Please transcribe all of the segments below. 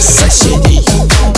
Соседей.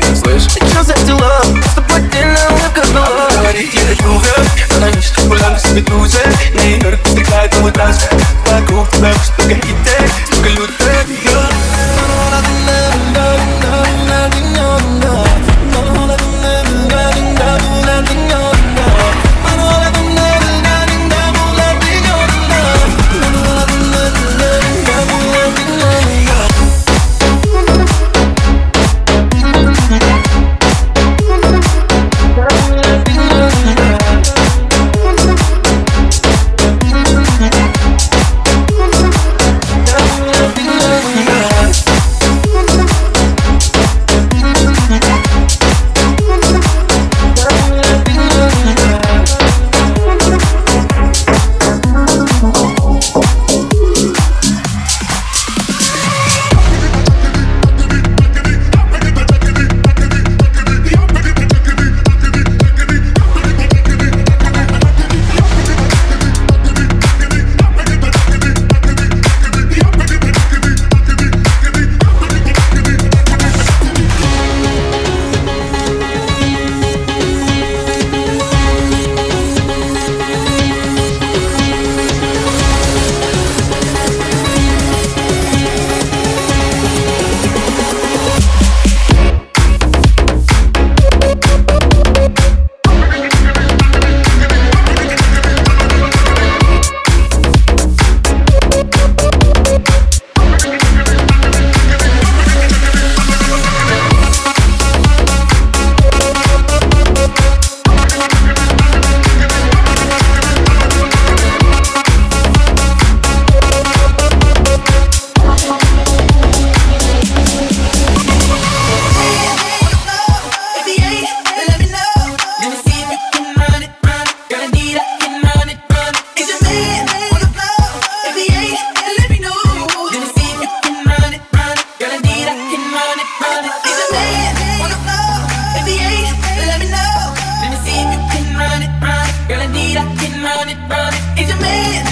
run it, run it. He's your man.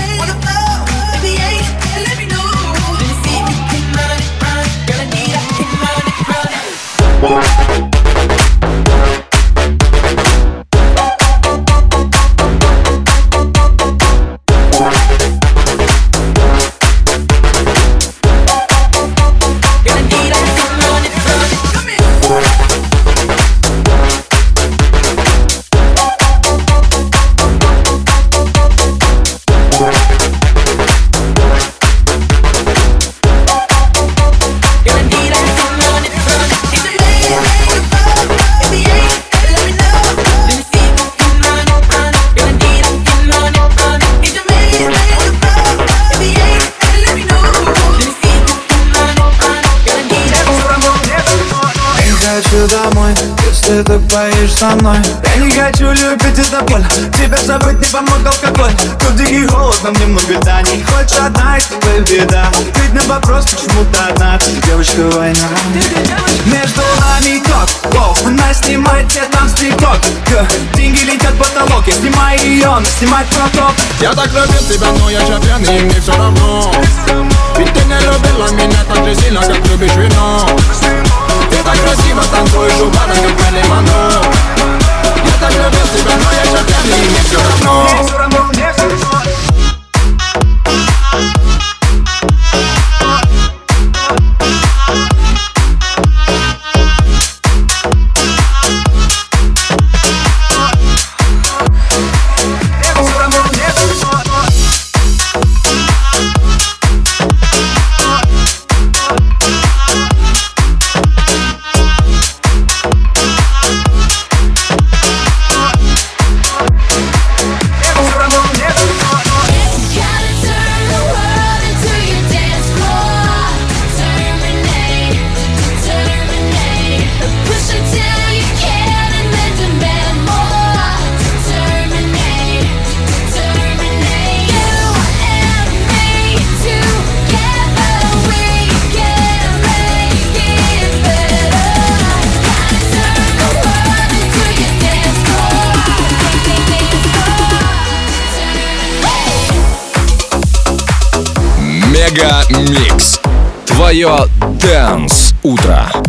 ты так боишься мной? Я не хочу любить, это боль. Тебя забыть не помог алкоголь. Тут дикий холод, нам немного да. Не хочешь одна, из с тобой беда. Ведь на вопрос, почему-то одна? Ты девочка война. Между нами ток, воу Нас снимает где там стрипок Деньги летят в потолок. Я снимаю ее, но снимать поток Я так любил тебя, но я же и мне все равно. Ведь ты не любила меня так же сильно, как любишь вино. Твое Дэнс Утро.